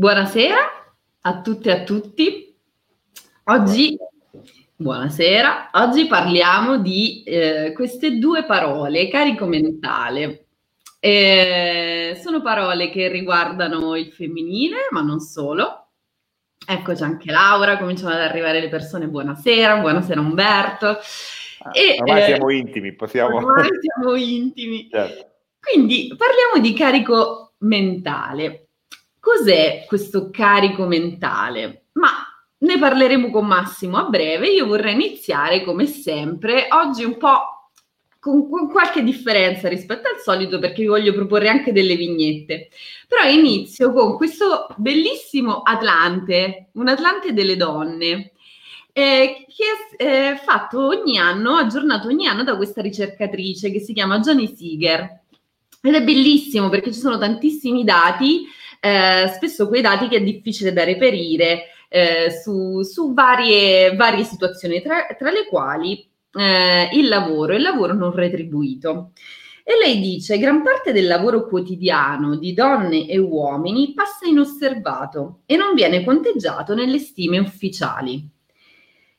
Buonasera a tutte e a tutti. Oggi, buonasera, oggi parliamo di eh, queste due parole, carico mentale. Eh, sono parole che riguardano il femminile, ma non solo. Eccoci anche Laura, cominciano ad arrivare le persone. Buonasera, buonasera Umberto. Ah, e, ormai eh, siamo intimi, possiamo... Ormai siamo intimi. Certo. Quindi parliamo di carico mentale. Cos'è questo carico mentale? Ma ne parleremo con Massimo a breve. Io vorrei iniziare come sempre, oggi un po' con, con, qualche differenza rispetto al solito perché vi voglio proporre anche delle vignette. Però inizio con questo bellissimo Atlante, un Atlante delle donne. Eh, che è eh, fatto ogni anno, aggiornato ogni anno da questa ricercatrice che si chiama Johnny Seeger. Ed è bellissimo perché ci sono tantissimi dati eh, spesso quei dati che è difficile da reperire eh, su, su varie, varie, situazioni, tra, tra le quali eh, il lavoro il lavoro non retribuito. E lei dice: gran parte del lavoro quotidiano di donne e uomini passa inosservato e non viene conteggiato nelle stime ufficiali.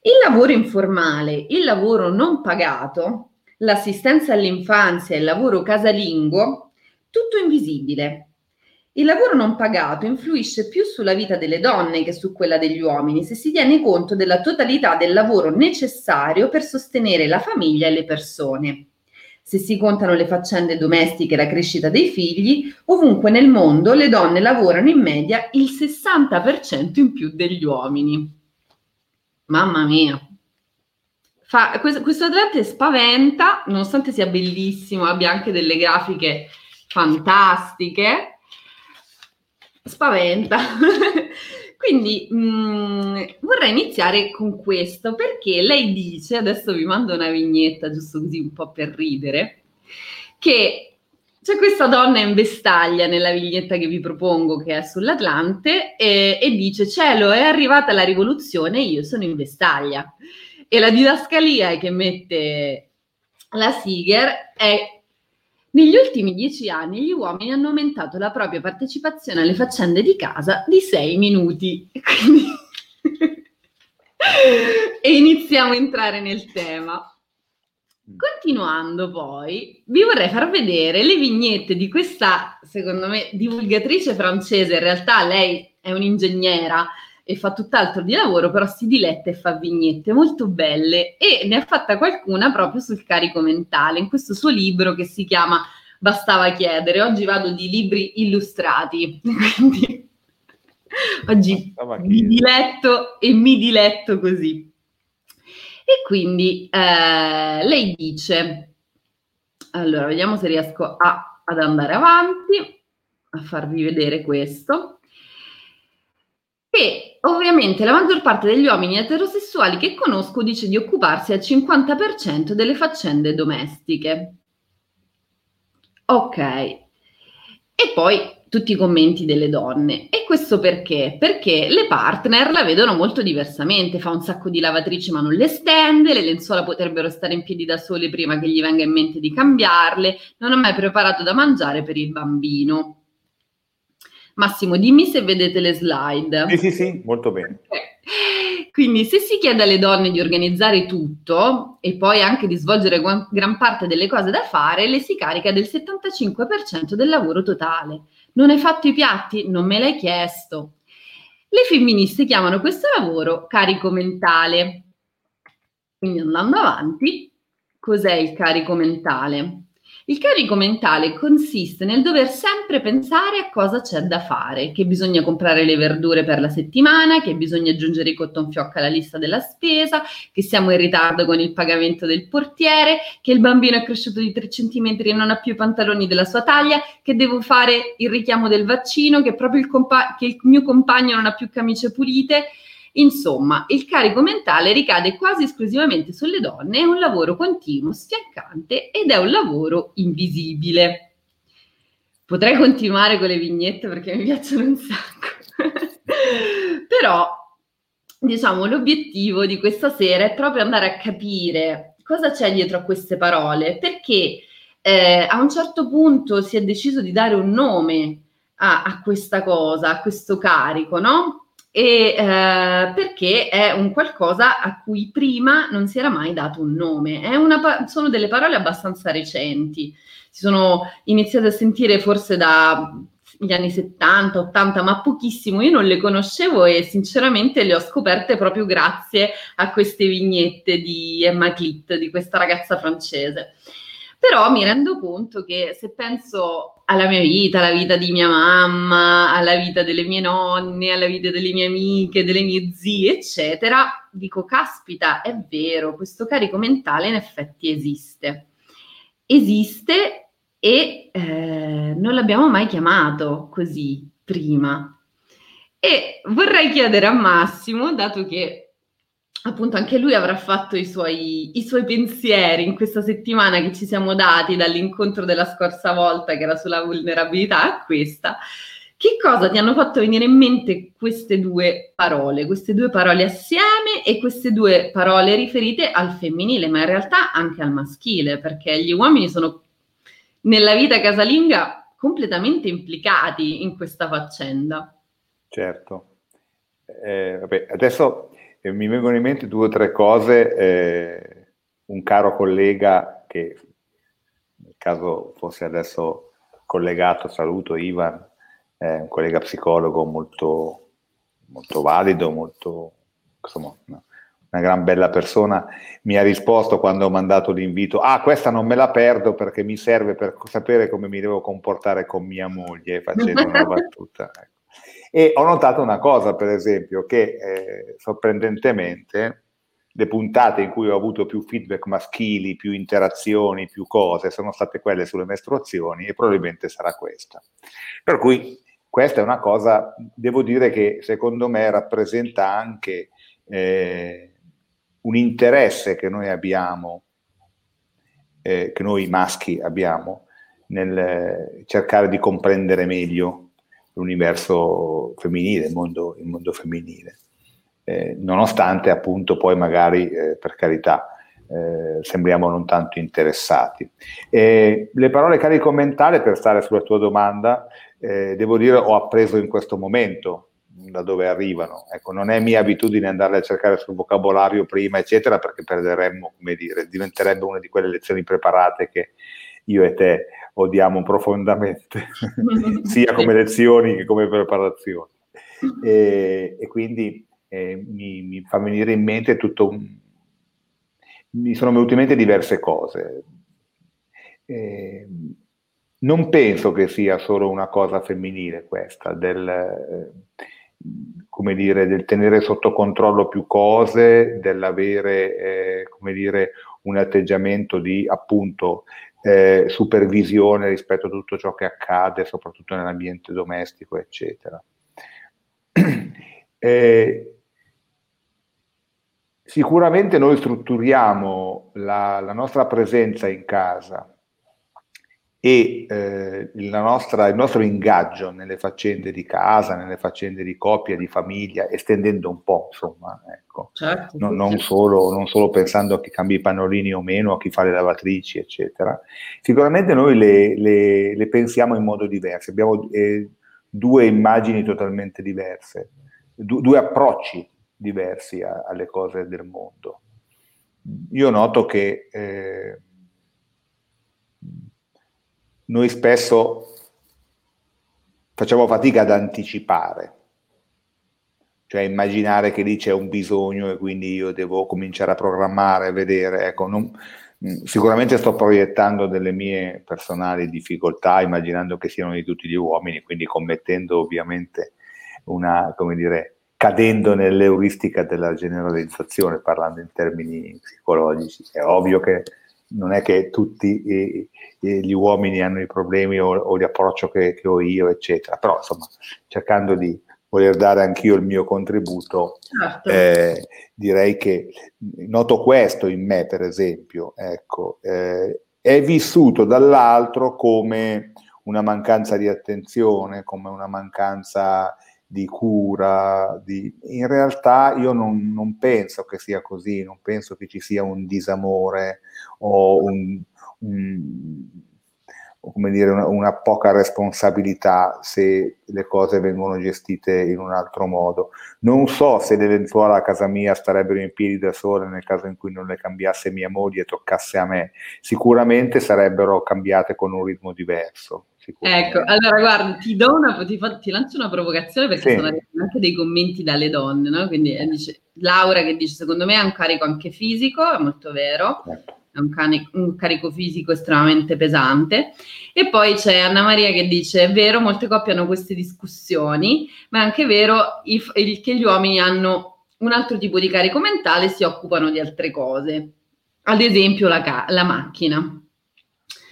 Il lavoro informale, il lavoro non pagato, l'assistenza all'infanzia e il lavoro casalingo, tutto invisibile, il lavoro non pagato influisce più sulla vita delle donne che su quella degli uomini se si tiene conto della totalità del lavoro necessario per sostenere la famiglia e le persone. Se si contano le faccende domestiche e la crescita dei figli, ovunque nel mondo le donne lavorano in media il 60% in più degli uomini. Mamma mia. Fa, questo, questo atleta spaventa, nonostante sia bellissimo, abbia anche delle grafiche fantastiche spaventa. Quindi mh, mm, vorrei iniziare con questo perché lei dice, adesso vi mando una vignetta giusto così un po' per ridere, che c'è questa donna in vestaglia nella vignetta che vi propongo che è sull'Atlante e, e dice cielo è arrivata la rivoluzione io sono in vestaglia e la didascalia che mette la Siger è negli ultimi dieci anni gli uomini hanno aumentato la propria partecipazione alle faccende di casa di sei minuti. Quindi... e iniziamo a entrare nel tema. Continuando poi, vi vorrei far vedere le vignette di questa, secondo me, divulgatrice francese. In realtà lei è un'ingegnera e fa tutt'altro di lavoro, però si diletta e fa vignette molto belle e ne ha fatta qualcuna proprio sul carico mentale, in questo suo libro che si chiama Bastava chiedere. Oggi vado di libri illustrati, quindi oggi mi diletto e mi diletto così. E quindi eh, lei dice, allora vediamo se riesco a, ad andare avanti, a farvi vedere questo che ovviamente la maggior parte degli uomini eterosessuali che conosco dice di occuparsi al 50% delle faccende domestiche. Ok. E poi tutti i commenti delle donne. E questo perché? Perché le partner la vedono molto diversamente, fa un sacco di lavatrici ma non le stende, le lenzuola potrebbero stare in piedi da sole prima che gli venga in mente di cambiarle, non ha mai preparato da mangiare per il bambino. Massimo, dimmi se vedete le slide. Sì, sì, sì, molto bene. Quindi se si chiede alle donne di organizzare tutto e poi anche di svolgere gran parte delle cose da fare, le si carica del 75% del lavoro totale. Non hai fatto i piatti? Non me l'hai chiesto. Le femministe chiamano questo lavoro carico mentale. Quindi andando avanti, cos'è il carico mentale? Il carico mentale consiste nel dover sempre pensare a cosa c'è da fare, che bisogna comprare le verdure per la settimana, che bisogna aggiungere i cotton fioc alla lista della spesa, che siamo in ritardo con il pagamento del portiere, che il bambino è cresciuto di 3 cm e non ha più i pantaloni della sua taglia, che devo fare il richiamo del vaccino, che proprio il, compa- che il mio compagno non ha più camicie pulite Insomma, il carico mentale ricade quasi esclusivamente sulle donne, è un lavoro continuo, sfiaccante ed è un lavoro invisibile. Potrei continuare con le vignette perché mi piacciono un sacco. Però, diciamo, l'obiettivo di questa sera è proprio andare a capire cosa c'è dietro a queste parole, perché eh, a un certo punto si è deciso di dare un nome a, a questa cosa, a questo carico, no? E, eh, perché è un qualcosa a cui prima non si era mai dato un nome. Una, sono delle parole abbastanza recenti, si sono iniziate a sentire forse dagli anni 70, 80, ma pochissimo. Io non le conoscevo e sinceramente le ho scoperte proprio grazie a queste vignette di Emma Clit, di questa ragazza francese. Però mi rendo conto che se penso alla mia vita, alla vita di mia mamma, alla vita delle mie nonne, alla vita delle mie amiche, delle mie zie, eccetera, dico, caspita, è vero, questo carico mentale in effetti esiste. Esiste e eh, non l'abbiamo mai chiamato così prima. E vorrei chiedere a Massimo, dato che appunto anche lui avrà fatto i suoi, i suoi, pensieri in questa settimana che ci siamo dati dall'incontro della scorsa volta che era sulla vulnerabilità a questa. Che cosa ti hanno fatto venire in mente queste due parole, queste due parole assieme e queste due parole riferite al femminile, ma in realtà anche al maschile, perché gli uomini sono nella vita casalinga completamente implicati in questa faccenda. Certo. Eh, vabbè, adesso e mi vengono in mente due o tre cose. Eh, un caro collega che nel caso fosse adesso collegato, saluto Ivan, è un collega psicologo molto, molto valido, molto, insomma, una gran bella persona, mi ha risposto quando ho mandato l'invito, ah questa non me la perdo perché mi serve per sapere come mi devo comportare con mia moglie, facendo una battuta. Ecco. E ho notato una cosa, per esempio, che eh, sorprendentemente le puntate in cui ho avuto più feedback maschili, più interazioni, più cose, sono state quelle sulle mestruazioni e probabilmente sarà questa. Per cui questa è una cosa, devo dire che secondo me rappresenta anche eh, un interesse che noi abbiamo, eh, che noi maschi abbiamo, nel cercare di comprendere meglio l'universo femminile, il mondo, il mondo femminile. Eh, nonostante appunto poi magari, eh, per carità, eh, sembriamo non tanto interessati. le parole carico mentale, per stare sulla tua domanda, eh, devo dire ho appreso in questo momento da dove arrivano. Ecco, non è mia abitudine andarle a cercare sul vocabolario prima, eccetera, perché perderemmo, come dire, diventerebbe una di quelle lezioni preparate che io e te odiamo profondamente, sia come lezioni che come preparazioni. E, e quindi eh, mi, mi, fa venire in mente tutto un... mi sono venute in mente diverse cose. Eh, non penso che sia solo una cosa femminile questa, del, eh, come dire, del tenere sotto controllo più cose, dell'avere, eh, dire, un atteggiamento di appunto eh, supervisione rispetto a tutto ciò che accade, soprattutto nell'ambiente domestico, eccetera. Eh, sicuramente noi strutturiamo la, la, nostra presenza in casa e eh, nostra, il nostro ingaggio nelle faccende di casa, nelle faccende di coppia, di famiglia, estendendo un po', insomma, ecco. certo, no, non, solo, non, solo, pensando a chi cambia i pannolini o meno, a chi fa le lavatrici, eccetera. Sicuramente noi le, le, le pensiamo in modo diverso, abbiamo eh, due immagini totalmente diverse, du, due approcci diversi a, alle cose del mondo. Io noto che... Eh, noi spesso facciamo fatica ad anticipare, cioè immaginare che lì c'è un bisogno e quindi io devo cominciare a programmare, vedere, ecco, non, mm, sicuramente sto proiettando delle mie personali difficoltà, immaginando che siano di tutti gli uomini, quindi commettendo ovviamente una, come dire, cadendo nell'euristica della generalizzazione, parlando in termini psicologici. È ovvio che non è che tutti i, gli uomini hanno i problemi o, o l'approccio che, che, ho io, eccetera, però insomma cercando di voler dare anch'io il mio contributo, certo. eh, direi che noto questo in me, per esempio, ecco, eh, è vissuto dall'altro come una mancanza di attenzione, come una mancanza di cura, di... in realtà io non, non, penso che sia così, non penso che ci sia un disamore o un, un, come dire, una, una, poca responsabilità se le cose vengono gestite in un altro modo. Non so se l'eventuale a casa mia starebbero in piedi da sole nel caso in cui non le cambiasse mia moglie e toccasse a me. Sicuramente sarebbero cambiate con un ritmo diverso. Ecco, allora guarda, ti, do una, ti, fa, ti lancio una provocazione perché sì. sono arrivati anche dei commenti dalle donne, no? Quindi eh, dice, Laura che dice, secondo me è un carico anche fisico, è molto vero. Ecco è un, cane, un, carico fisico estremamente pesante. E poi c'è Anna Maria che dice: È vero, molte coppie hanno queste discussioni, ma è anche vero il, il, che gli uomini hanno un altro tipo di carico mentale e si occupano di altre cose, ad esempio la, la macchina.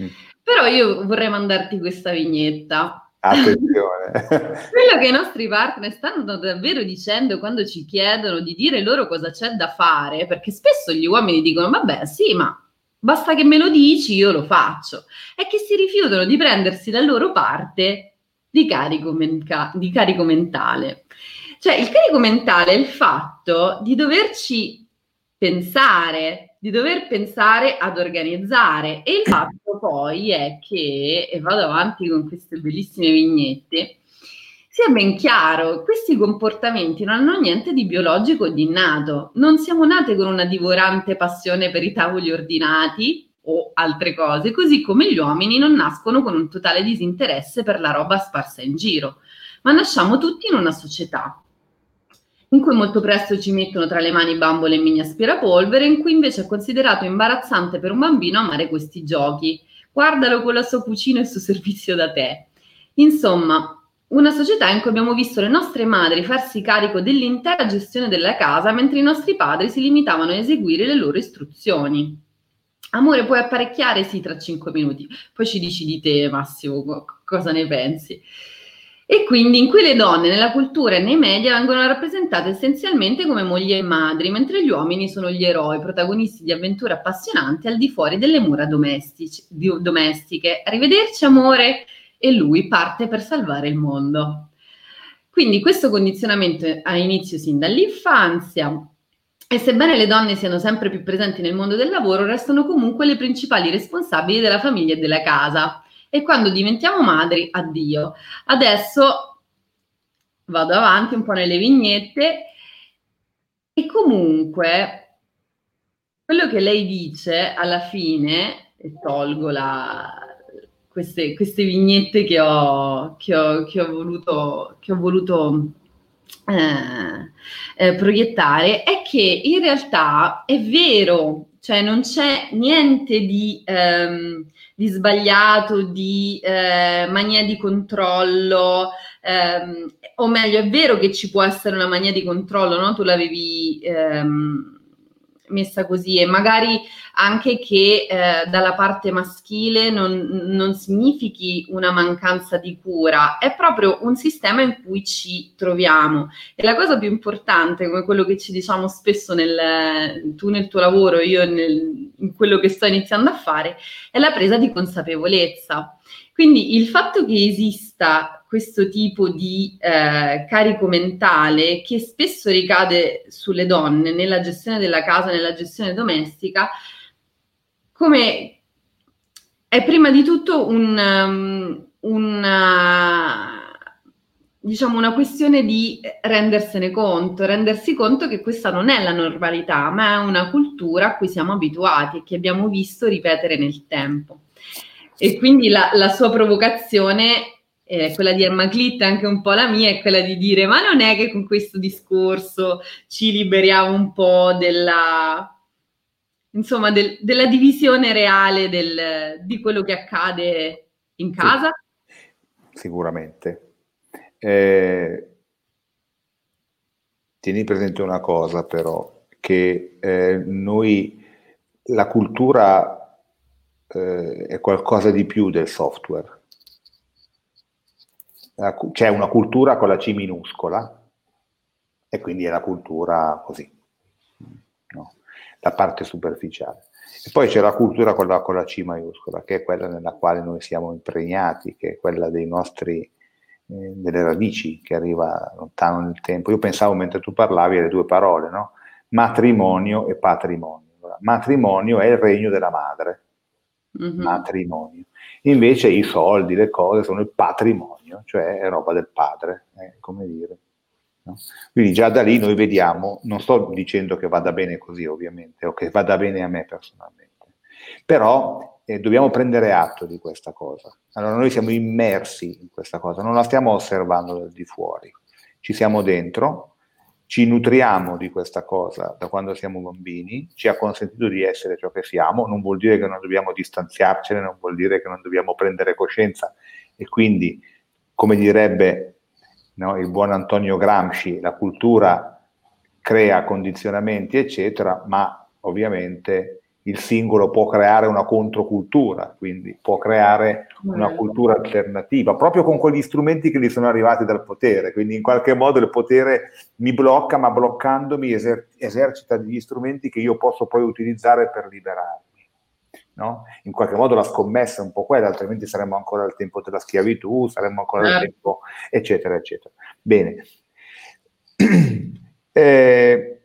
Mm. Però io vorrei mandarti questa vignetta. Attenzione. Quello che i nostri partner stanno davvero dicendo quando ci chiedono di dire loro cosa c'è da fare, perché spesso gli uomini dicono: Vabbè, sì, ma basta che me lo dici, io lo faccio. È che si rifiutano di prendersi la loro parte di carico, menca- di carico mentale. Cioè, il carico mentale è il fatto di doverci pensare, di dover pensare ad organizzare. E il fatto poi è che, e vado avanti con queste bellissime vignette, sia ben chiaro, questi comportamenti non hanno niente di biologico o di innato. Non siamo nate con una divorante passione per i tavoli ordinati o altre cose, così come gli uomini non nascono con un totale disinteresse per la roba sparsa in giro, ma nasciamo tutti in una società in cui molto presto ci mettono tra le mani bambole e mini aspirapolvere, in cui invece è considerato imbarazzante per un bambino amare questi giochi. Guardalo con la sua cucina e il suo servizio da te. Insomma, una società in cui abbiamo visto le nostre madri farsi carico dell'intera gestione della casa, mentre i nostri padri si limitavano a eseguire le loro istruzioni. Amore, puoi apparecchiare? Sì, tra cinque minuti. Poi ci dici di te, Massimo, cosa ne pensi? E quindi in cui le donne nella cultura e nei media vengono rappresentate essenzialmente come mogli e madri, mentre gli uomini sono gli eroi, protagonisti di avventure appassionanti al di fuori delle mura domestiche. Arrivederci, amore e lui parte per salvare il mondo. Quindi questo condizionamento ha inizio sin dall'infanzia e sebbene le donne siano sempre più presenti nel mondo del lavoro, restano comunque le principali responsabili della famiglia e della casa. E quando diventiamo madri, addio. Adesso vado avanti un po' nelle vignette e comunque quello che lei dice alla fine, e tolgo la, queste, queste vignette che ho, che ho, che ho voluto, che ho voluto eh, eh, proiettare è che in realtà è vero, cioè non c'è niente di, ehm, di sbagliato, di eh, mania di controllo, ehm, o meglio, è vero che ci può essere una mania di controllo, no? Tu l'avevi ehm, messa così e magari anche che eh, dalla parte maschile non, non, significhi una mancanza di cura, è proprio un sistema in cui ci troviamo. E la cosa più importante, come quello che ci diciamo spesso nel, tu nel tuo lavoro, io nel, in quello che sto iniziando a fare, è la presa di consapevolezza. Quindi il fatto che esista questo tipo di eh, carico mentale che spesso ricade sulle donne nella gestione della casa, nella gestione domestica, come è prima di tutto un, um, una, diciamo una questione di rendersene conto, rendersi conto che questa non è la normalità, ma è una cultura a cui siamo abituati e che abbiamo visto ripetere nel tempo. E quindi la, la sua provocazione eh, quella di Emma Clitt, anche un po' la mia, è quella di dire ma non è che con questo discorso ci liberiamo un po' della, insomma, del, della divisione reale del, di quello che accade in casa? Sì, sicuramente. Eh, tieni presente una cosa però, che eh, noi, la cultura eh, è qualcosa di più del software. C'è una cultura con la C minuscola e quindi è la cultura così, no? la parte superficiale. E poi c'è la cultura con la, con la, C maiuscola, che è quella nella quale noi siamo impregnati, che è quella dei nostri, eh, delle radici, che arriva lontano nel tempo. Io pensavo mentre tu parlavi alle due parole, no? matrimonio e patrimonio. Matrimonio è il regno della madre, mm-hmm. matrimonio. Invece i soldi, le cose sono il patrimonio, cioè è roba del padre, eh, come dire. No? Quindi già da lì noi vediamo, non sto dicendo che vada bene così ovviamente, o che vada bene a me personalmente, però eh, dobbiamo prendere atto di questa cosa. Allora noi siamo immersi in questa cosa, non la stiamo osservando dal di fuori, ci siamo dentro, ci nutriamo di questa cosa da quando siamo bambini, ci ha consentito di essere ciò che siamo, non vuol dire che non dobbiamo distanziarcene, non vuol dire che non dobbiamo prendere coscienza. E quindi, come direbbe no, il buon Antonio Gramsci, la cultura crea condizionamenti, eccetera, ma ovviamente il singolo può creare una controcultura, quindi può creare una cultura alternativa, proprio con quegli strumenti che gli sono arrivati dal potere. Quindi in qualche modo il potere mi blocca, ma bloccandomi eser- esercita degli strumenti che io posso poi utilizzare per liberarmi. No? In qualche modo la scommessa è un po' quella, altrimenti saremmo ancora al tempo della schiavitù, saremmo ancora al certo. tempo, eccetera, eccetera. Bene. Eh,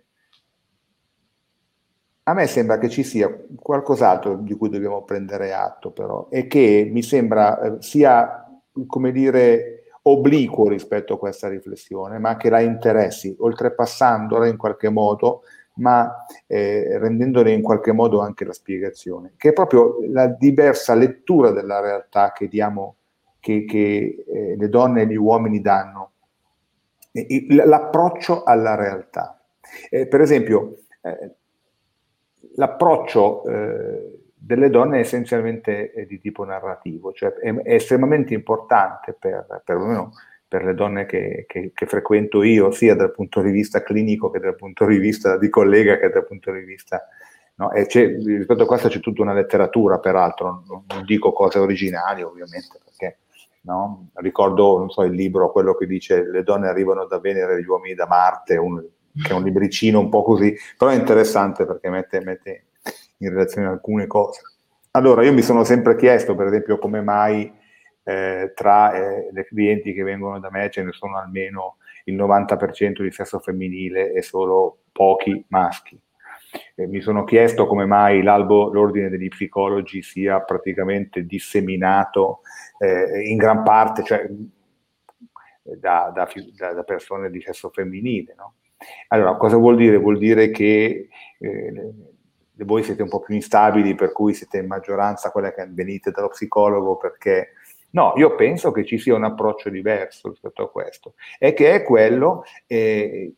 a me sembra che ci sia qualcos'altro di cui dobbiamo prendere atto, però, e che mi sembra eh, sia, come dire, obliquo rispetto a questa riflessione, ma che la interessi, oltrepassandola in qualche modo, ma eh, rendendone in qualche modo anche la spiegazione, che è proprio la diversa lettura della realtà che diamo, che, che eh, le donne e gli uomini danno, l'approccio alla realtà. Eh, per esempio, eh, l'approccio eh, delle donne è essenzialmente è di tipo narrativo, cioè è, è estremamente importante per, perlomeno per le donne che, che, che, frequento io, sia dal punto di vista clinico che dal punto di vista di collega che dal punto di vista... No? E rispetto a questo c'è tutta una letteratura, peraltro, non, non dico cose originali ovviamente, perché no? ricordo so, il libro, quello che dice le donne arrivano da Venere, gli uomini da Marte, uno che è un libricino un po' così, però è interessante perché mette, mette in relazione alcune cose. Allora, io mi sono sempre chiesto, per esempio, come mai eh, tra eh, le clienti che vengono da me ce ne sono almeno il 90% di sesso femminile e solo pochi maschi. Eh, mi sono chiesto come mai l'ordine degli psicologi sia praticamente disseminato eh, in gran parte, cioè da, da, da persone di sesso femminile. No? Allora, cosa vuol dire? Vuol dire che eh, voi siete un po' più instabili, per cui siete in maggioranza quella che venite dallo psicologo perché... No, io penso che ci sia un approccio diverso rispetto a questo, e che è quello eh,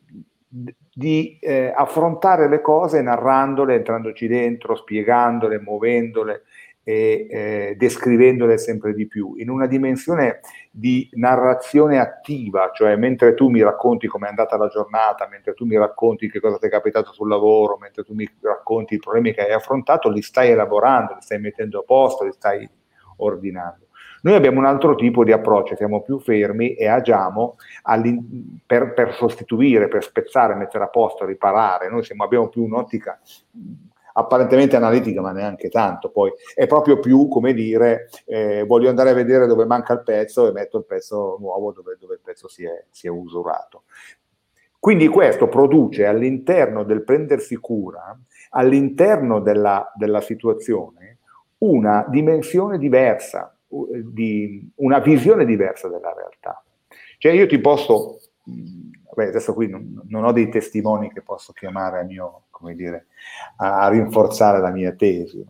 di eh, affrontare le cose narrandole, entrandoci dentro, spiegandole, muovendole, e eh, descrivendole sempre di più, in una dimensione di narrazione attiva, cioè mentre tu mi racconti com'è andata la giornata, mentre tu mi racconti che cosa ti è capitato sul lavoro, mentre tu mi racconti i problemi che hai affrontato, li stai elaborando, li stai mettendo a posto, li stai ordinando. Noi abbiamo un altro tipo di approccio, siamo più fermi e agiamo per, per, sostituire, per spezzare, mettere a posto, riparare. Noi siamo, abbiamo più un'ottica apparentemente analitica, ma neanche tanto. Poi è proprio più come dire: eh, voglio andare a vedere dove manca il pezzo e metto il pezzo nuovo dove, dove il pezzo si è, si è usurato. Quindi questo produce all'interno del prendersi cura, all'interno della, della situazione, una dimensione diversa, di, una visione diversa della realtà. Cioè io ti posso, beh, adesso qui non, non, ho dei testimoni che posso chiamare a mio, come dire, a, a rinforzare la mia tesi.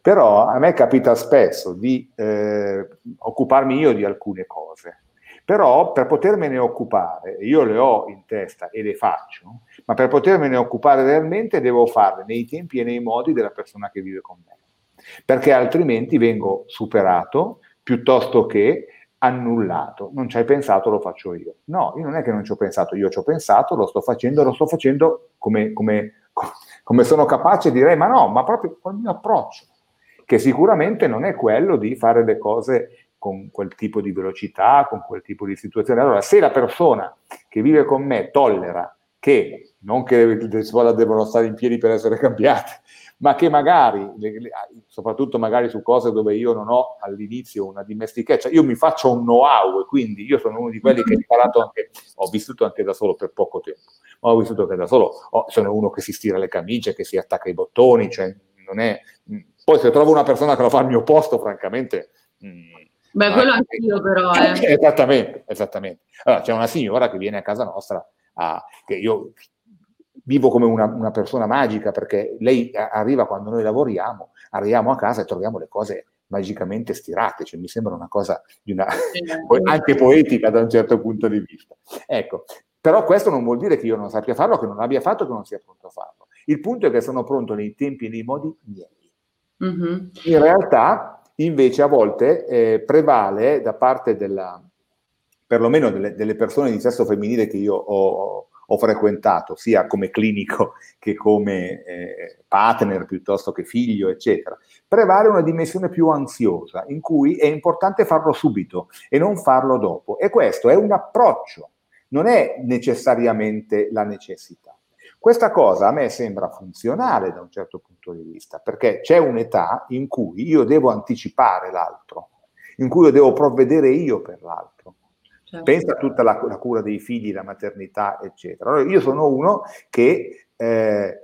Però a me capita spesso di eh, occuparmi io di alcune cose, però per potermene occupare, io le ho in testa e le faccio, ma per potermene occupare realmente devo farle nei tempi e nei modi della persona che vive con me, perché altrimenti vengo superato piuttosto che annullato. Non ci hai pensato, lo faccio io. No, io non è che non ci ho pensato, io ci ho pensato, lo sto facendo, lo sto facendo come, come come sono capace direi ma no, ma proprio col mio approccio, che sicuramente non è quello di fare le cose con quel tipo di velocità, con quel tipo di situazione. Allora, se la persona che vive con me tollera che, non che le scuole devono stare in piedi per essere cambiate, ma che magari, soprattutto magari su cose dove io non ho all'inizio una dimestichezza, io mi faccio un know-how e quindi io sono uno di quelli che ho imparato anche, ho vissuto anche da solo per poco tempo, ma ho vissuto anche da solo, oh, sono uno che si stira le camicie, che si attacca i bottoni, cioè non è... Poi se trovo una persona che lo fa al mio posto, francamente Mm. Beh, quello anche io però. Eh. Esattamente, esattamente. Allora, c'è una signora che viene a casa nostra, a, che io vivo come una, una, persona magica perché lei arriva quando noi lavoriamo, arriviamo a casa e troviamo le cose magicamente stirate, cioè mi sembra una cosa una, anche poetica da un certo punto di vista. Ecco, però questo non vuol dire che io non sappia farlo, che non abbia fatto, che non sia pronto a farlo. Il punto è che sono pronto nei tempi e nei modi miei. Mm-hmm. In realtà, invece, a volte eh, prevale da parte della, perlomeno delle, delle, persone di sesso femminile che io ho, ho frequentato, sia come clinico che come eh, partner piuttosto che figlio, eccetera, prevale una dimensione più ansiosa, in cui è importante farlo subito e non farlo dopo. E questo è un approccio, non è necessariamente la necessità. Questa cosa a me sembra funzionale da un certo punto di vista, perché c'è un'età in cui io devo anticipare l'altro, in cui io devo provvedere io per l'altro. Certo. Pensa a tutta la, la, cura dei figli, la maternità, eccetera. Allora, io sono uno che eh,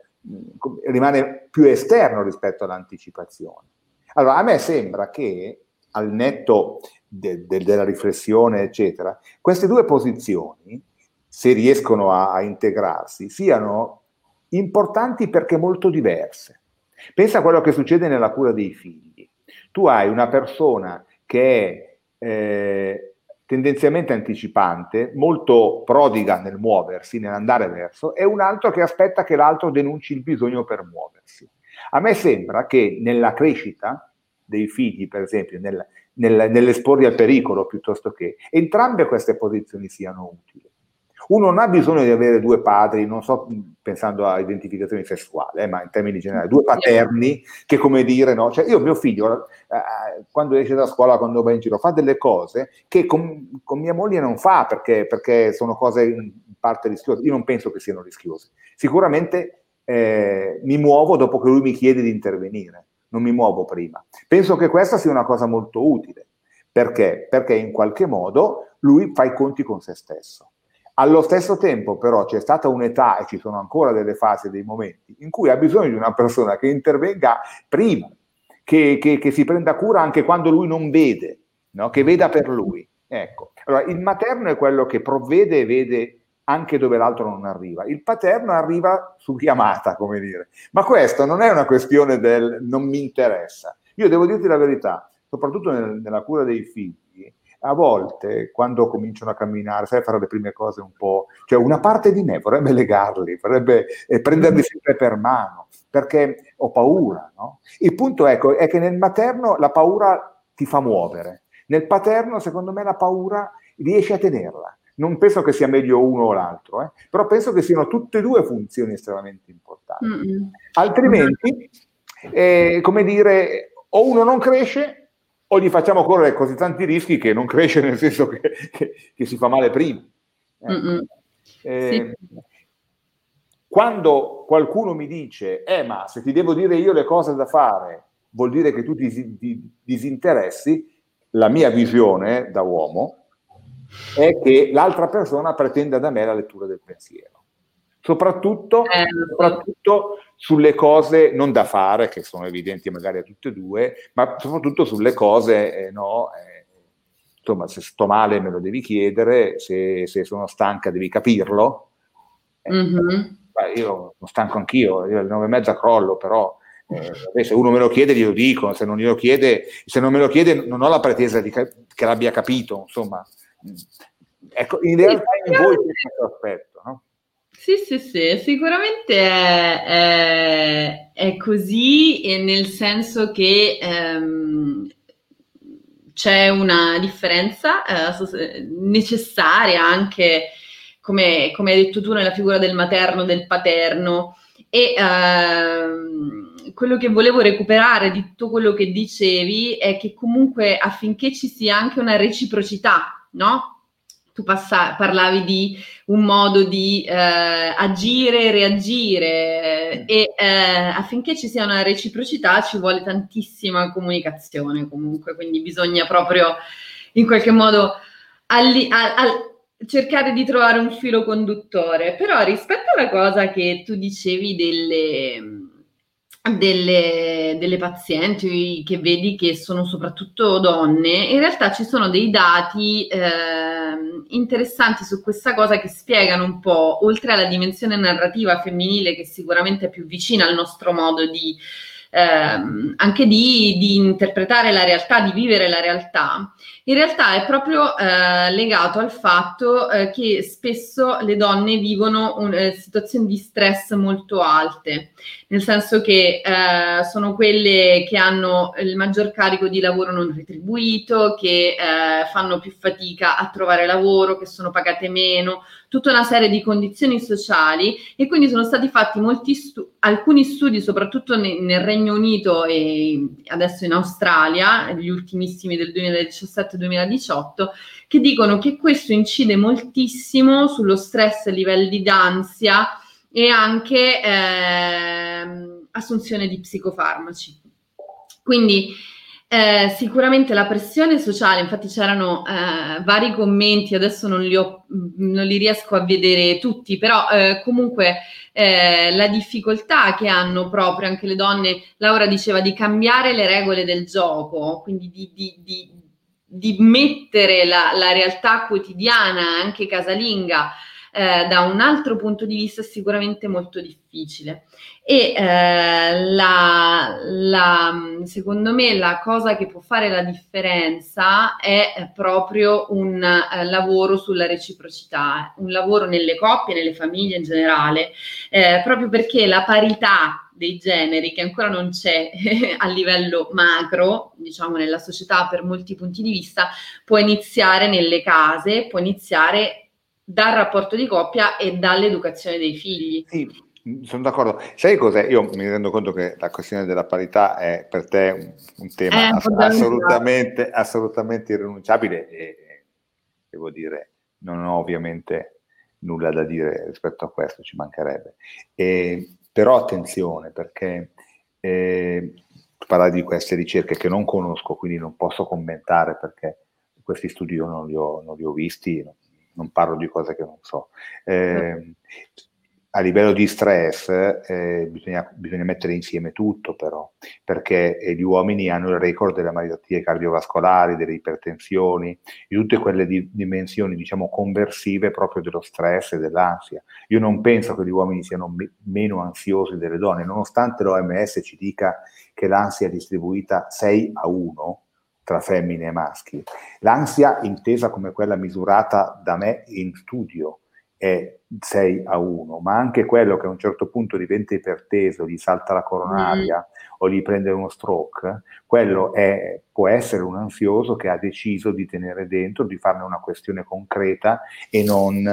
rimane più esterno rispetto all'anticipazione. Allora, a me sembra che al netto de, de, della riflessione, eccetera, queste due posizioni, se riescono a, a integrarsi, siano importanti perché molto diverse. Pensa a quello che succede nella cura dei figli. Tu hai una persona che è eh, tendenzialmente anticipante, molto prodiga nel muoversi, nell'andare verso, e un altro che aspetta che l'altro denunci il bisogno per muoversi. A me sembra che nella crescita dei figli, per esempio, nel, nel, nell'esporli al pericolo piuttosto che, entrambe queste posizioni siano utili. Uno non ha bisogno di avere due padri, non sto pensando a identificazione sessuale, eh, ma in termini generali, due paterni che come dire, no? Cioè io, mio figlio, eh, quando esce da scuola, quando va in giro, fa delle cose che con, con mia moglie non fa perché, perché, sono cose in parte rischiose. Io non penso che siano rischiose. Sicuramente eh, mi muovo dopo che lui mi chiede di intervenire, non mi muovo prima. Penso che questa sia una cosa molto utile. Perché? Perché in qualche modo lui fa i conti con se stesso allo stesso tempo, però, c'è stata un'età e ci sono ancora delle fasi, dei momenti in cui ha bisogno di una persona che intervenga prima, che, che, che si prenda cura anche quando lui non vede, no? che veda per lui. Ecco. Allora, il materno è quello che provvede e vede anche dove l'altro non arriva. Il paterno arriva su chiamata, come dire. Ma questo non è una questione del non mi interessa. Io devo dirti la verità, soprattutto nel, nella cura dei figli a volte quando cominciano a camminare, sai, fare le prime cose un po', cioè una parte di me vorrebbe legarli, vorrebbe eh, prenderli mm. sempre per mano, perché ho paura, no? Il punto ecco, è che nel materno la paura ti fa muovere, nel paterno secondo me la paura riesce a tenerla. Non penso che sia meglio uno o l'altro, eh? però penso che siano tutte e due funzioni estremamente importanti. Mm-hmm. Altrimenti, eh, come dire, o uno non cresce o gli facciamo correre così tanti rischi che non cresce nel senso che, che, che si fa male prima. Eh. Eh, sì. Quando qualcuno mi dice, eh ma se ti devo dire io le cose da fare, vuol dire che tu ti, ti disinteressi, la mia visione da uomo è che l'altra persona pretenda da me la lettura del pensiero soprattutto, eh, soprattutto, sulle cose non da fare, che sono evidenti magari a tutte e due, ma soprattutto sulle cose, eh, no, eh, insomma, se sto male me lo devi chiedere, se, se sono stanca devi capirlo. Mm-hmm. Io sono stanco anch'io, io alle nove e mezza crollo, però eh, se uno me lo chiede glielo dico, se non, glielo chiede, se non me lo chiede non ho la pretesa di che, che l'abbia capito, insomma. Ecco, in realtà in voi c'è questo aspetto? Sì, sì, sì, sicuramente è, è, è così, nel senso che ehm, c'è una differenza eh, necessaria anche, come, come, hai detto tu, nella figura del materno, del paterno. E ehm, quello che volevo recuperare di tutto quello che dicevi è che comunque affinché ci sia anche una reciprocità, no? Tu passa- parlavi di un modo di eh, agire e reagire e eh, affinché ci sia una reciprocità ci vuole tantissima comunicazione comunque, quindi bisogna proprio in qualche modo alli- a- a- cercare di trovare un filo conduttore. Però rispetto alla cosa che tu dicevi delle delle, delle, pazienti che vedi che sono soprattutto donne, in realtà ci sono dei dati eh, interessanti su questa cosa che spiegano un po', oltre alla dimensione narrativa femminile che sicuramente è più vicina al nostro modo di ehm, anche di, di, interpretare la realtà, di vivere la realtà, in realtà è proprio eh, legato al fatto eh, che spesso le donne vivono un, eh, situazioni di stress molto alte, nel senso che eh, sono quelle che hanno il maggior carico di lavoro non retribuito, che eh, fanno più fatica a trovare lavoro, che sono pagate meno, tutta una serie di condizioni sociali e quindi sono stati fatti stu- alcuni studi, soprattutto ne- nel Regno Unito e adesso in Australia, gli ultimissimi del 2017-2018, che dicono che questo incide moltissimo sullo stress livelli d'ansia e anche eh, assunzione di psicofarmaci. Quindi eh, sicuramente la pressione sociale, infatti c'erano eh, vari commenti, adesso non li, ho, non li, riesco a vedere tutti, però eh, comunque eh, la difficoltà che hanno proprio anche le donne, Laura diceva di cambiare le regole del gioco, quindi di, di, di, di mettere la, la realtà quotidiana, anche casalinga, eh, da un altro punto di vista sicuramente molto difficile. E eh, la, la, secondo me la cosa che può fare la differenza è proprio un eh, lavoro sulla reciprocità, un lavoro nelle coppie, nelle famiglie in generale, eh, proprio perché la parità dei generi che ancora non c'è a livello macro, diciamo nella società per molti punti di vista, può iniziare nelle case, può iniziare dal rapporto di coppia e dall'educazione dei figli. Sì, sono d'accordo. Sai cos'è? Io mi rendo conto che la questione della parità è per te un, un tema ass- assolutamente, assolutamente irrinunciabile e devo dire, non ho ovviamente nulla da dire rispetto a questo, ci mancherebbe. E, però attenzione perché eh, parlare di queste ricerche che non conosco, quindi non posso commentare perché questi studi io non li ho, non li ho visti, non parlo di cose che non so. Eh, a livello di stress eh, bisogna, bisogna, mettere insieme tutto però, perché eh, gli uomini hanno il record delle malattie cardiovascolari, delle ipertensioni, di tutte quelle di, dimensioni diciamo conversive proprio dello stress e dell'ansia. Io non penso che gli uomini siano me- meno ansiosi delle donne, nonostante l'OMS ci dica che l'ansia è distribuita 6 a 1, tra femmine e maschi. L'ansia intesa come quella misurata da me in studio è 6 a 1, ma anche quello che a un certo punto diventa iperteso, gli salta la coronaria mm. o gli prende uno stroke, quello è, può essere un ansioso che ha deciso di tenere dentro, di farne una questione concreta e non,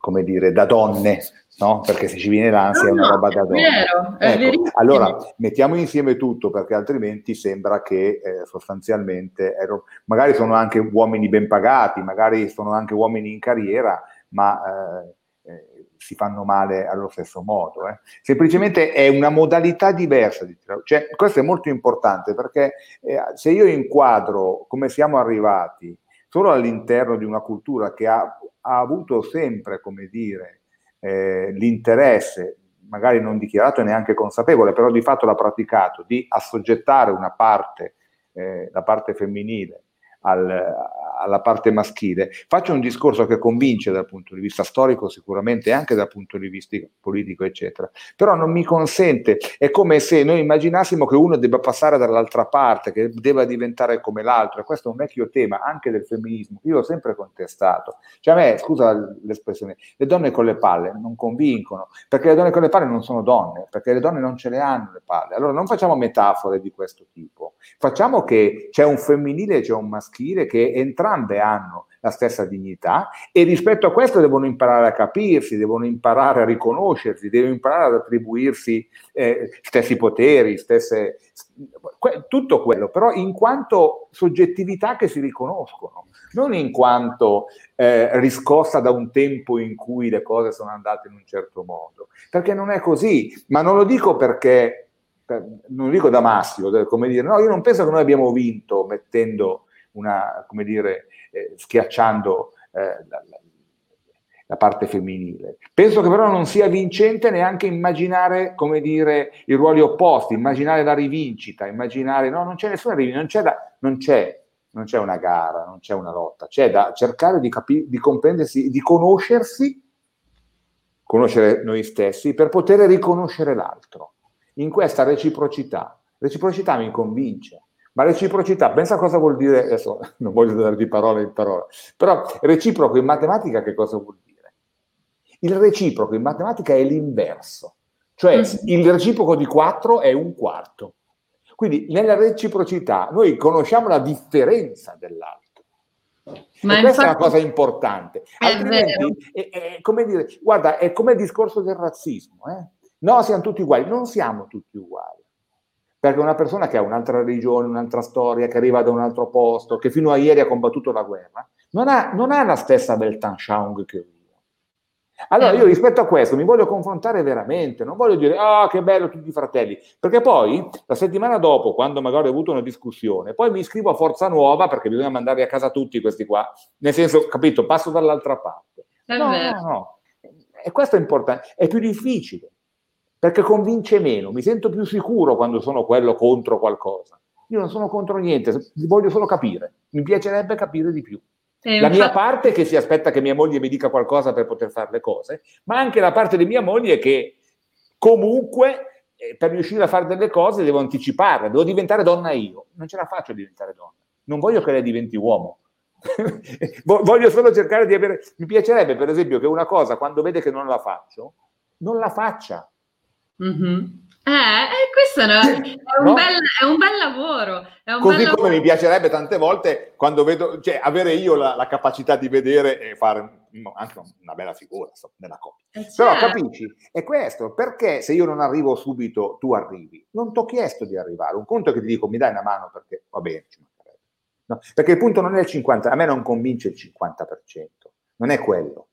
come dire, da donne, no? Perché se ci viene l'ansia no, è una roba da donna. Vero, ecco, allora, mettiamo insieme tutto perché altrimenti sembra che eh, sostanzialmente, ero, magari sono anche uomini ben pagati, magari sono anche uomini in carriera, ma eh, eh, si fanno male allo stesso modo. Eh. Semplicemente è una modalità diversa di cioè, questo è molto importante perché eh, se io inquadro come siamo arrivati solo all'interno di una cultura che ha, ha avuto sempre, come dire, eh, l'interesse, magari non dichiarato e neanche consapevole, però di fatto l'ha praticato, di assoggettare una parte, eh, la parte femminile, al, alla parte maschile, faccio un discorso che convince dal punto di vista storico sicuramente anche dal punto di vista politico, eccetera, però non mi consente, è come se noi immaginassimo che uno debba passare dall'altra parte, che debba diventare come l'altro, e questo è un vecchio tema anche del femminismo, io l'ho sempre contestato, cioè a me, scusa l'espressione, le donne con le palle non convincono, perché le donne con le palle non sono donne, perché le donne non ce le hanno le palle, allora non facciamo metafore di questo tipo, facciamo che c'è un femminile e c'è un maschile, maschile che entrambe hanno la stessa dignità e rispetto a questo devono imparare a capirsi, devono imparare a riconoscersi, devono imparare ad attribuirsi eh, stessi poteri, stesse, que- tutto quello, però in quanto soggettività che si riconoscono, non in quanto eh, riscossa da un tempo in cui le cose sono andate in un certo modo, perché non è così, ma non lo dico perché non lo dico da maschio, come dire, no, io non penso che noi abbiamo vinto mettendo una, come dire, eh, schiacciando eh, la, la parte femminile. Penso che però non sia vincente neanche immaginare, come dire, i ruoli opposti, immaginare la rivincita, immaginare, no, non c'è nessuna rivincita, non c'è, da, non c'è, non c'è una gara, non c'è una lotta, c'è da cercare di, capi- di comprendersi, di conoscersi, conoscere noi stessi, per poter riconoscere l'altro. In questa reciprocità, reciprocità mi convince, ma reciprocità, pensa cosa vuol dire, adesso non voglio darvi parole in parola, però reciproco in matematica che cosa vuol dire? Il reciproco in matematica è l'inverso, cioè mm-hmm. il reciproco di 4 è un quarto. Quindi nella reciprocità noi conosciamo la differenza dell'altro. Ma questa è una cosa importante. Altrimenti, è, è, come dire, guarda, è come il discorso del razzismo. Eh? No, siamo tutti uguali. Non siamo tutti uguali. Perché una persona che ha un'altra religione, un'altra storia, che arriva da un altro posto, che fino a ieri ha combattuto la guerra, non ha, non ha la stessa Weltanschauung che io. Allora io rispetto a questo mi voglio confrontare veramente, non voglio dire ah oh, che bello tutti i fratelli, perché poi la settimana dopo, quando magari ho avuto una discussione, poi mi iscrivo a Forza Nuova perché bisogna mandarli a casa tutti questi qua, nel senso, capito, passo dall'altra parte. No, no, no, e questo è importante, è più difficile, perché convince meno, mi sento più sicuro quando sono quello contro qualcosa. Io non sono contro niente, voglio solo capire, mi piacerebbe capire di più. Eh, la mia parte che si aspetta che mia moglie mi dica qualcosa per poter fare le cose, ma anche la parte di mia moglie che comunque eh, per riuscire a fare delle cose devo anticiparle, devo diventare donna io. Non ce la faccio a diventare donna. Non voglio che lei diventi uomo. voglio solo cercare di avere... Mi piacerebbe, per esempio, che una cosa, quando vede che non la faccio, non la faccia. Mm-hmm. Eh, eh, questo è, è, un no? bel, è, un bel, lavoro. Un Così bel come lavoro. mi piacerebbe tante volte quando vedo, cioè avere io la, la capacità di vedere e fare anche una bella figura nella coppia. Eh, certo. Però capisci? È questo, perché se io non arrivo subito, tu arrivi? Non ti ho chiesto di arrivare. Un conto è che ti dico mi dai una mano perché va bene, ci mancherebbe. No? Perché il punto non è il 50, a me non convince il 50%, non è quello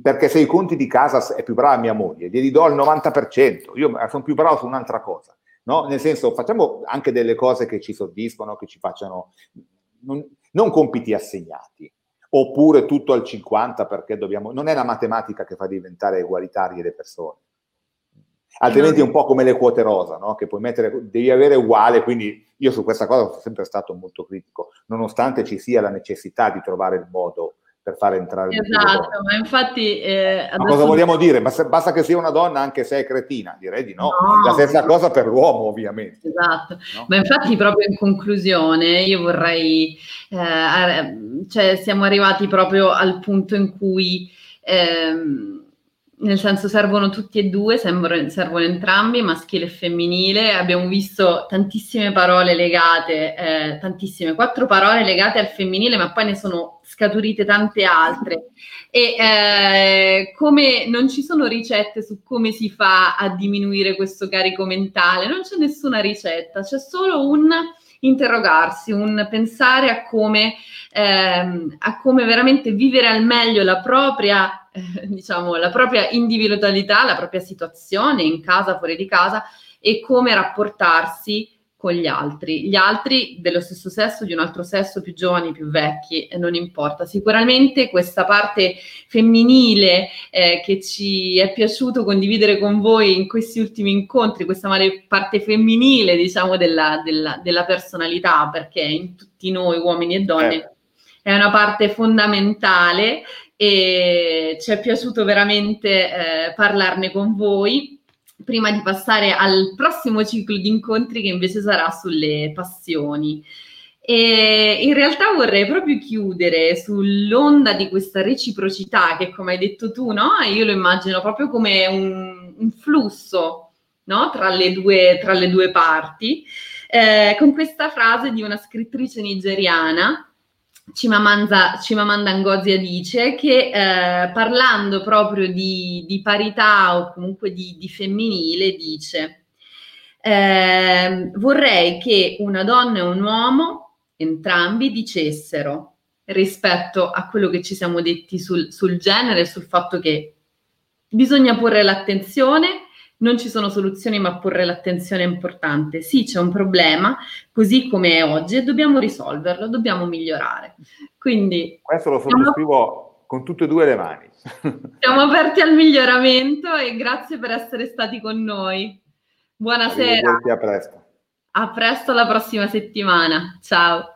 perché se i conti di casa è più brava mia moglie, glieli do al 90%, io sono più bravo su un'altra cosa, no? Nel senso, facciamo anche delle cose che ci soddisfano, che ci facciano, non, non compiti assegnati, oppure tutto al 50 perché dobbiamo, non è la matematica che fa diventare egualitarie le persone. Altrimenti è un po' come le quote rosa, no? che puoi mettere, devi avere uguale, quindi io su questa cosa sono sempre stato molto critico, nonostante ci sia la necessità di trovare il modo per fare entrare esatto, ma infatti eh, ma cosa vogliamo dire? Basta, basta, che sia una donna anche se è cretina, direi di no. no. La stessa cosa per l'uomo, ovviamente. Esatto, no? ma infatti proprio in conclusione io vorrei, eh, cioè siamo arrivati proprio al punto in cui ehm, nel senso servono tutti e due, servono, servono, entrambi, maschile e femminile. Abbiamo visto tantissime parole legate, eh, tantissime, quattro parole legate al femminile, ma poi ne sono scaturite tante altre. E eh, come non ci sono ricette su come si fa a diminuire questo carico mentale, non c'è nessuna ricetta, c'è solo un interrogarsi, un pensare a come, ehm, a come veramente vivere al meglio la propria, eh, diciamo, la propria individualità, la propria situazione in casa, fuori di casa e come rapportarsi con gli altri, gli altri dello stesso sesso, di un altro sesso, più giovani, più vecchi, non importa. Sicuramente questa parte femminile eh, che ci è piaciuto condividere con voi in questi ultimi incontri, questa parte femminile, diciamo, della, della, della personalità, perché in tutti noi, uomini e donne, eh. è una parte fondamentale e ci è piaciuto veramente eh, parlarne con voi prima di passare al prossimo ciclo di incontri che invece sarà sulle passioni. E in realtà vorrei proprio chiudere sull'onda di questa reciprocità che, come hai detto tu, no? io lo immagino proprio come un, un flusso no? tra, le due, tra, le due, parti, eh, con questa frase di una scrittrice nigeriana Cimamanda, Cimamanda Ngozi dice che eh, parlando proprio di, di, parità o comunque di, di femminile dice eh, vorrei che una donna e un uomo entrambi dicessero rispetto a quello che ci siamo detti sul, sul genere, sul fatto che bisogna porre l'attenzione non ci sono soluzioni, ma porre l'attenzione è importante. Sì, c'è un problema, così come è oggi, e dobbiamo risolverlo, dobbiamo migliorare. Quindi, Questo lo sottoscrivo siamo... con tutte e due le mani. siamo aperti al miglioramento e grazie per essere stati con noi. Buonasera. A presto. A presto alla prossima settimana. Ciao.